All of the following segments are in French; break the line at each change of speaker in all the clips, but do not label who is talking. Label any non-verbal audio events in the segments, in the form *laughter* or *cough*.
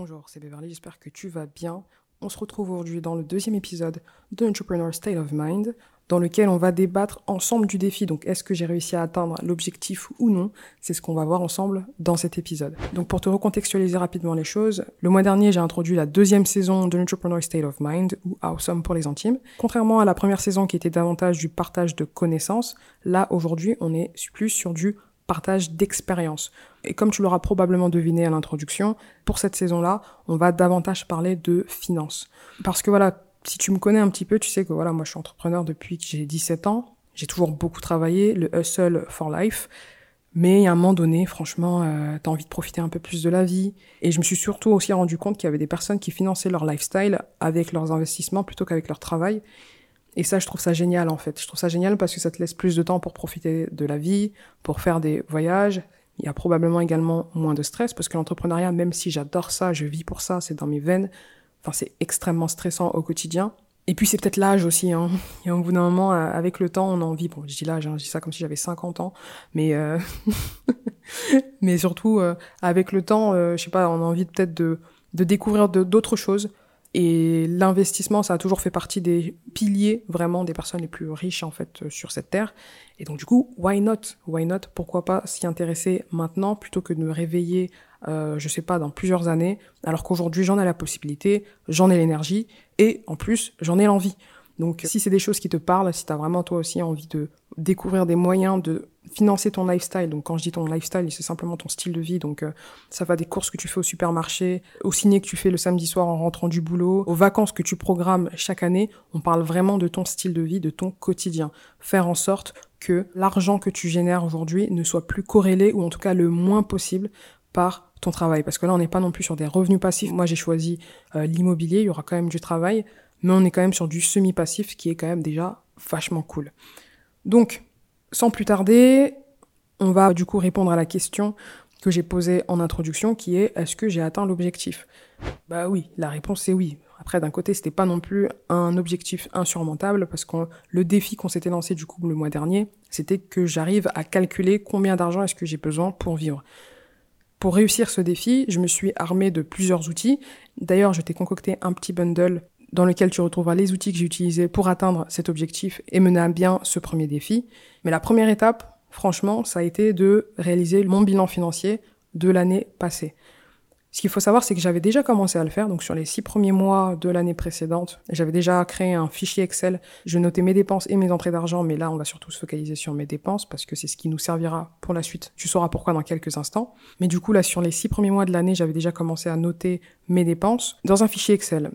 Bonjour, c'est Beverly, j'espère que tu vas bien. On se retrouve aujourd'hui dans le deuxième épisode de Entrepreneur State of Mind, dans lequel on va débattre ensemble du défi. Donc, est-ce que j'ai réussi à atteindre l'objectif ou non? C'est ce qu'on va voir ensemble dans cet épisode. Donc, pour te recontextualiser rapidement les choses, le mois dernier, j'ai introduit la deuxième saison de l'Entrepreneur State of Mind, ou Awesome pour les intimes. Contrairement à la première saison qui était davantage du partage de connaissances, là, aujourd'hui, on est plus sur du partage d'expérience. Et comme tu l'auras probablement deviné à l'introduction, pour cette saison-là, on va davantage parler de finances. Parce que voilà, si tu me connais un petit peu, tu sais que voilà, moi je suis entrepreneur depuis que j'ai 17 ans. J'ai toujours beaucoup travaillé, le hustle for life. Mais à un moment donné, franchement, euh, t'as envie de profiter un peu plus de la vie. Et je me suis surtout aussi rendu compte qu'il y avait des personnes qui finançaient leur lifestyle avec leurs investissements plutôt qu'avec leur travail. Et ça, je trouve ça génial en fait. Je trouve ça génial parce que ça te laisse plus de temps pour profiter de la vie, pour faire des voyages. Il y a probablement également moins de stress parce que l'entrepreneuriat, même si j'adore ça, je vis pour ça, c'est dans mes veines. Enfin, c'est extrêmement stressant au quotidien. Et puis c'est peut-être l'âge aussi. Hein. *laughs* Et au bout d'un moment, euh, avec le temps, on a envie. Bon, je dis l'âge, hein, je dis ça comme si j'avais 50 ans, mais euh... *laughs* mais surtout euh, avec le temps, euh, je sais pas, on a envie peut-être de de découvrir d'autres choses, et l'investissement, ça a toujours fait partie des piliers vraiment des personnes les plus riches en fait euh, sur cette terre. Et donc du coup, why not? Why not? Pourquoi pas s'y intéresser maintenant plutôt que de me réveiller, euh, je sais pas, dans plusieurs années, alors qu'aujourd'hui j'en ai la possibilité, j'en ai l'énergie et en plus j'en ai l'envie. Donc si c'est des choses qui te parlent, si tu as vraiment toi aussi envie de découvrir des moyens de financer ton lifestyle, donc quand je dis ton lifestyle, c'est simplement ton style de vie, donc euh, ça va des courses que tu fais au supermarché, au ciné que tu fais le samedi soir en rentrant du boulot, aux vacances que tu programmes chaque année, on parle vraiment de ton style de vie, de ton quotidien. Faire en sorte que l'argent que tu génères aujourd'hui ne soit plus corrélé, ou en tout cas le moins possible, par ton travail. Parce que là, on n'est pas non plus sur des revenus passifs. Moi, j'ai choisi euh, l'immobilier, il y aura quand même du travail, mais on est quand même sur du semi-passif, qui est quand même déjà vachement cool. Donc, sans plus tarder, on va du coup répondre à la question que j'ai posée en introduction, qui est est-ce que j'ai atteint l'objectif? Bah oui, la réponse c'est oui. Après, d'un côté, c'était pas non plus un objectif insurmontable, parce que le défi qu'on s'était lancé du coup le mois dernier, c'était que j'arrive à calculer combien d'argent est-ce que j'ai besoin pour vivre. Pour réussir ce défi, je me suis armé de plusieurs outils. D'ailleurs, je t'ai concocté un petit bundle dans lequel tu retrouveras les outils que j'ai utilisés pour atteindre cet objectif et mener à bien ce premier défi. Mais la première étape, franchement, ça a été de réaliser mon bilan financier de l'année passée. Ce qu'il faut savoir, c'est que j'avais déjà commencé à le faire. Donc, sur les six premiers mois de l'année précédente, j'avais déjà créé un fichier Excel. Je notais mes dépenses et mes entrées d'argent, mais là, on va surtout se focaliser sur mes dépenses parce que c'est ce qui nous servira pour la suite. Tu sauras pourquoi dans quelques instants. Mais du coup, là, sur les six premiers mois de l'année, j'avais déjà commencé à noter mes dépenses dans un fichier Excel.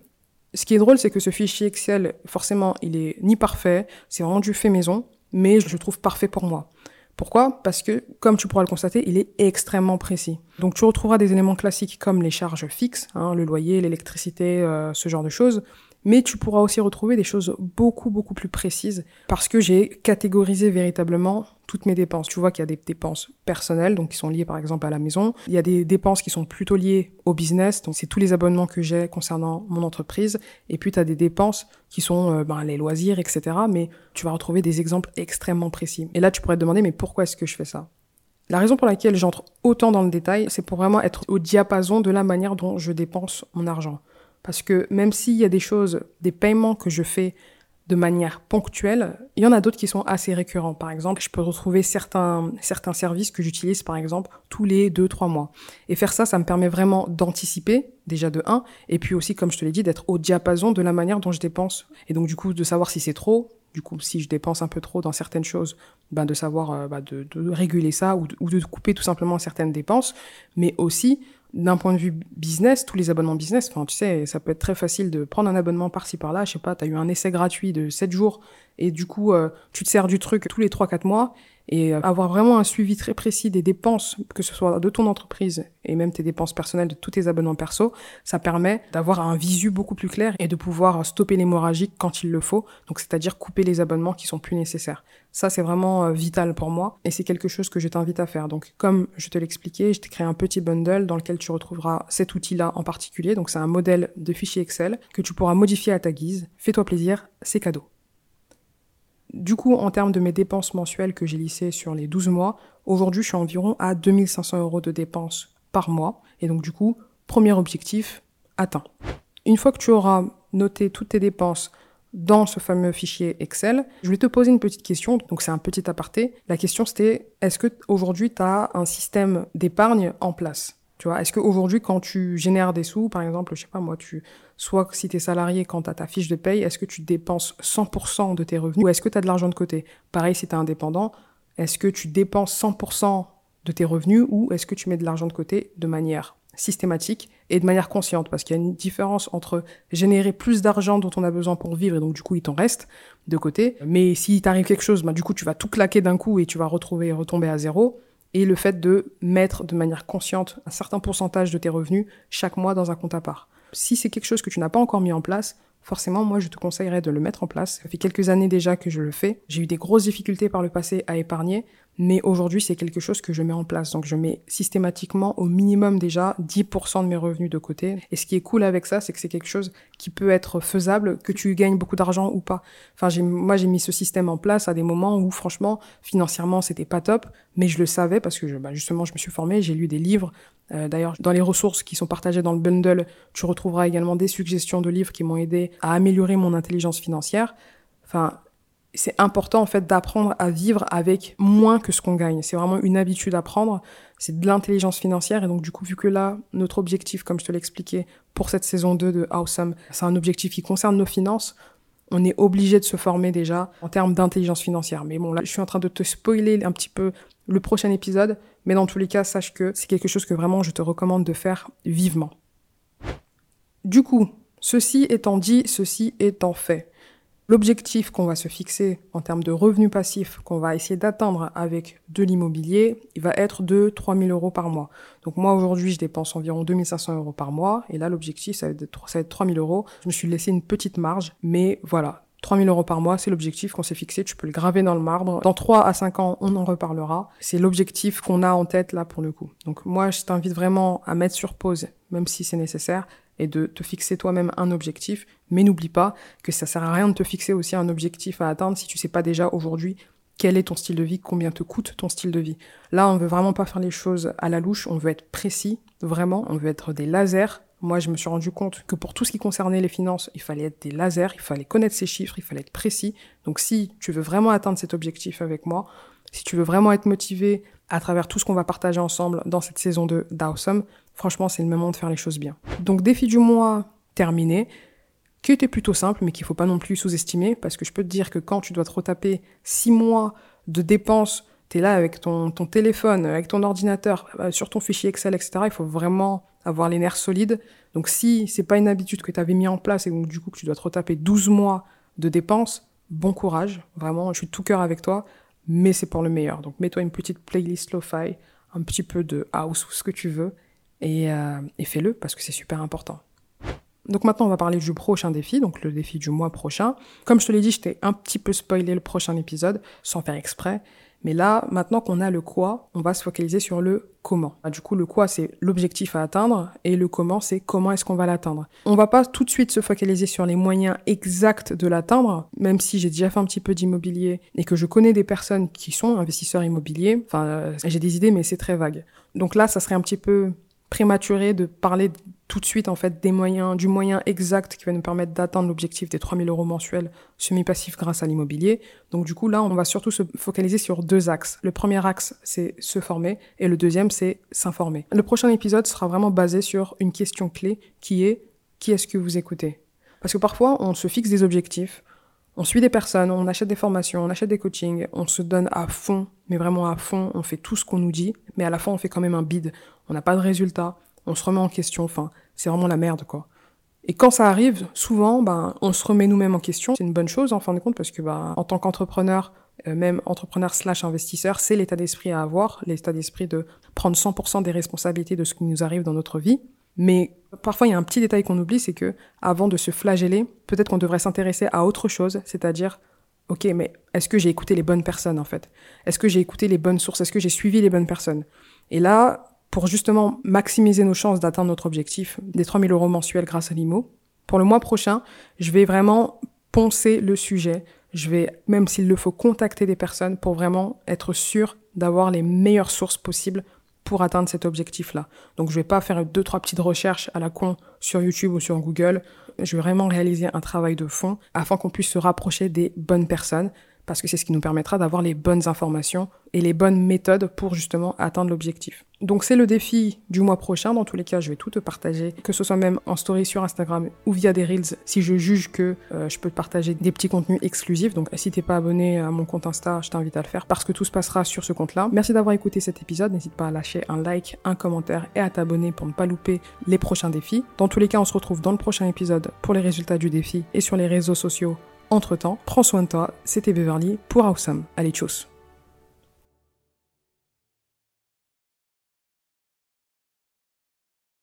Ce qui est drôle, c'est que ce fichier Excel, forcément, il est ni parfait, c'est vraiment du fait maison, mais je le trouve parfait pour moi. Pourquoi? Parce que, comme tu pourras le constater, il est extrêmement précis. Donc tu retrouveras des éléments classiques comme les charges fixes, hein, le loyer, l'électricité, euh, ce genre de choses, mais tu pourras aussi retrouver des choses beaucoup beaucoup plus précises parce que j'ai catégorisé véritablement toutes mes dépenses. Tu vois qu'il y a des dépenses personnelles, donc qui sont liées par exemple à la maison. Il y a des dépenses qui sont plutôt liées au business, donc c'est tous les abonnements que j'ai concernant mon entreprise. Et puis tu as des dépenses qui sont euh, ben, les loisirs, etc. Mais tu vas retrouver des exemples extrêmement précis. Et là, tu pourrais te demander, mais pourquoi est-ce que je fais ça? La raison pour laquelle j'entre autant dans le détail, c'est pour vraiment être au diapason de la manière dont je dépense mon argent. Parce que même s'il y a des choses, des paiements que je fais de manière ponctuelle, il y en a d'autres qui sont assez récurrents. Par exemple, je peux retrouver certains, certains services que j'utilise, par exemple, tous les deux, trois mois. Et faire ça, ça me permet vraiment d'anticiper, déjà de un, et puis aussi, comme je te l'ai dit, d'être au diapason de la manière dont je dépense. Et donc, du coup, de savoir si c'est trop, du coup, si je dépense un peu trop dans certaines choses, ben de savoir euh, bah, de, réguler ça ou de couper tout simplement certaines dépenses, mais aussi d'un point de vue business, tous les abonnements business, enfin, tu sais, ça peut être très facile de prendre un abonnement par-ci par-là, je sais pas, tu as eu un essai gratuit de 7 jours et du coup, euh, tu te sers du truc tous les 3-4 mois et euh, avoir vraiment un suivi très précis des dépenses, que ce soit de ton entreprise et même tes dépenses personnelles de tous tes abonnements perso, ça permet d'avoir un visu beaucoup plus clair et de pouvoir stopper l'hémorragie quand il le faut, donc c'est-à-dire couper les abonnements qui sont plus nécessaires. Ça, c'est vraiment euh, vital pour moi et c'est quelque chose que je t'invite à faire. Donc, comme je te l'expliquais, je t'ai créé un petit bundle dans lequel tu retrouveras cet outil-là en particulier. Donc, c'est un modèle de fichier Excel que tu pourras modifier à ta guise. Fais-toi plaisir, c'est cadeau. Du coup, en termes de mes dépenses mensuelles que j'ai lissées sur les 12 mois, aujourd'hui, je suis environ à 2500 euros de dépenses par mois. Et donc, du coup, premier objectif atteint. Une fois que tu auras noté toutes tes dépenses dans ce fameux fichier Excel, je vais te poser une petite question. Donc c'est un petit aparté. La question c'était est-ce que aujourd'hui tu as un système d'épargne en place? Est-ce qu'aujourd'hui quand tu génères des sous, par exemple, je sais pas moi, tu soit si tu es salarié quand tu as ta fiche de paye, est-ce que tu dépenses 100% de tes revenus ou est-ce que tu as de l'argent de côté? Pareil si tu es indépendant, est-ce que tu dépenses 100% de tes revenus ou est-ce que tu mets de l'argent de côté de manière systématique et de manière consciente? Parce qu'il y a une différence entre générer plus d'argent dont on a besoin pour vivre et donc du coup il t'en reste de côté. Mais si t'arrive quelque chose bah du coup tu vas tout claquer d'un coup et tu vas retrouver retomber à zéro et le fait de mettre de manière consciente un certain pourcentage de tes revenus chaque mois dans un compte à part. Si c'est quelque chose que tu n'as pas encore mis en place, forcément, moi, je te conseillerais de le mettre en place. Ça fait quelques années déjà que je le fais. J'ai eu des grosses difficultés par le passé à épargner, mais aujourd'hui, c'est quelque chose que je mets en place. Donc, je mets systématiquement au minimum déjà 10% de mes revenus de côté. Et ce qui est cool avec ça, c'est que c'est quelque chose qui peut être faisable, que tu gagnes beaucoup d'argent ou pas. Enfin, j'ai, moi, j'ai mis ce système en place à des moments où, franchement, financièrement, c'était pas top, mais je le savais parce que, bah, justement, je me suis formée, j'ai lu des livres. Euh, d'ailleurs, dans les ressources qui sont partagées dans le bundle, tu retrouveras également des suggestions de livres qui m'ont aidé à améliorer mon intelligence financière. Enfin, c'est important en fait d'apprendre à vivre avec moins que ce qu'on gagne. C'est vraiment une habitude à prendre. C'est de l'intelligence financière et donc du coup vu que là notre objectif, comme je te l'ai expliqué pour cette saison 2 de Awesome, c'est un objectif qui concerne nos finances. On est obligé de se former déjà en termes d'intelligence financière. Mais bon là je suis en train de te spoiler un petit peu le prochain épisode, mais dans tous les cas sache que c'est quelque chose que vraiment je te recommande de faire vivement. Du coup, ceci étant dit, ceci étant fait. L'objectif qu'on va se fixer en termes de revenus passifs qu'on va essayer d'atteindre avec de l'immobilier, il va être de 3000 euros par mois. Donc moi aujourd'hui je dépense environ 2500 euros par mois et là l'objectif ça va être, ça va être 3000 euros. Je me suis laissé une petite marge, mais voilà, 3000 euros par mois, c'est l'objectif qu'on s'est fixé, tu peux le graver dans le marbre. Dans 3 à 5 ans, on en reparlera. C'est l'objectif qu'on a en tête là pour le coup. Donc moi, je t'invite vraiment à mettre sur pause, même si c'est nécessaire, et de te fixer toi-même un objectif. Mais n'oublie pas que ça sert à rien de te fixer aussi un objectif à atteindre si tu sais pas déjà aujourd'hui quel est ton style de vie, combien te coûte ton style de vie. Là, on veut vraiment pas faire les choses à la louche, on veut être précis, vraiment, on veut être des lasers. Moi, je me suis rendu compte que pour tout ce qui concernait les finances, il fallait être des lasers, il fallait connaître ces chiffres, il fallait être précis. Donc si tu veux vraiment atteindre cet objectif avec moi, si tu veux vraiment être motivé à travers tout ce qu'on va partager ensemble dans cette saison de d'Awesome, franchement, c'est le moment de faire les choses bien. Donc, défi du mois terminé, qui était plutôt simple, mais qu'il faut pas non plus sous-estimer, parce que je peux te dire que quand tu dois te retaper six mois de dépenses, tu es là avec ton, ton téléphone, avec ton ordinateur, euh, sur ton fichier Excel, etc., il faut vraiment avoir les nerfs solides. Donc si c'est pas une habitude que tu avais mis en place et donc du coup que tu dois te retaper 12 mois de dépenses, bon courage, vraiment, je suis tout cœur avec toi mais c'est pour le meilleur. Donc mets-toi une petite playlist lo-fi, un petit peu de house ou ce que tu veux, et, euh, et fais-le parce que c'est super important. Donc maintenant, on va parler du prochain défi, donc le défi du mois prochain. Comme je te l'ai dit, je t'ai un petit peu spoilé le prochain épisode, sans faire exprès. Mais là, maintenant qu'on a le quoi, on va se focaliser sur le comment. Bah, du coup, le quoi, c'est l'objectif à atteindre et le comment, c'est comment est-ce qu'on va l'atteindre. On va pas tout de suite se focaliser sur les moyens exacts de l'atteindre, même si j'ai déjà fait un petit peu d'immobilier et que je connais des personnes qui sont investisseurs immobiliers. Enfin, euh, j'ai des idées, mais c'est très vague. Donc là, ça serait un petit peu prématuré de parler tout de suite en fait des moyens, du moyen exact qui va nous permettre d'atteindre l'objectif des 3000 euros mensuels semi-passifs grâce à l'immobilier. Donc du coup là, on va surtout se focaliser sur deux axes. Le premier axe, c'est se former et le deuxième, c'est s'informer. Le prochain épisode sera vraiment basé sur une question clé qui est qui est-ce que vous écoutez? Parce que parfois, on se fixe des objectifs, on suit des personnes, on achète des formations, on achète des coachings, on se donne à fond, mais vraiment à fond, on fait tout ce qu'on nous dit, mais à la fin, on fait quand même un bide. On n'a pas de résultat, on se remet en question, enfin, c'est vraiment la merde, quoi. Et quand ça arrive, souvent, ben, on se remet nous-mêmes en question. C'est une bonne chose, en fin de compte, parce que, ben, en tant qu'entrepreneur, euh, même entrepreneur slash investisseur, c'est l'état d'esprit à avoir, l'état d'esprit de prendre 100% des responsabilités de ce qui nous arrive dans notre vie. Mais parfois, il y a un petit détail qu'on oublie, c'est que, avant de se flageller, peut-être qu'on devrait s'intéresser à autre chose, c'est-à-dire, ok, mais est-ce que j'ai écouté les bonnes personnes, en fait? Est-ce que j'ai écouté les bonnes sources? Est-ce que j'ai suivi les bonnes personnes? Et là, pour justement maximiser nos chances d'atteindre notre objectif des 3000 euros mensuels grâce à l'IMO. Pour le mois prochain, je vais vraiment poncer le sujet. Je vais, même s'il le faut, contacter des personnes pour vraiment être sûr d'avoir les meilleures sources possibles pour atteindre cet objectif-là. Donc je vais pas faire deux, trois petites recherches à la con sur YouTube ou sur Google. Je vais vraiment réaliser un travail de fond afin qu'on puisse se rapprocher des bonnes personnes parce que c'est ce qui nous permettra d'avoir les bonnes informations et les bonnes méthodes pour justement atteindre l'objectif. Donc c'est le défi du mois prochain. Dans tous les cas, je vais tout te partager, que ce soit même en story sur Instagram ou via des reels, si je juge que euh, je peux te partager des petits contenus exclusifs. Donc si t'es pas abonné à mon compte Insta, je t'invite à le faire parce que tout se passera sur ce compte-là. Merci d'avoir écouté cet épisode. N'hésite pas à lâcher un like, un commentaire et à t'abonner pour ne pas louper les prochains défis. Dans tous les cas, on se retrouve dans le prochain épisode pour les résultats du défi et sur les réseaux sociaux entre-temps, prends soin de toi, c'était Beverly pour Awesome. Allez, tchuss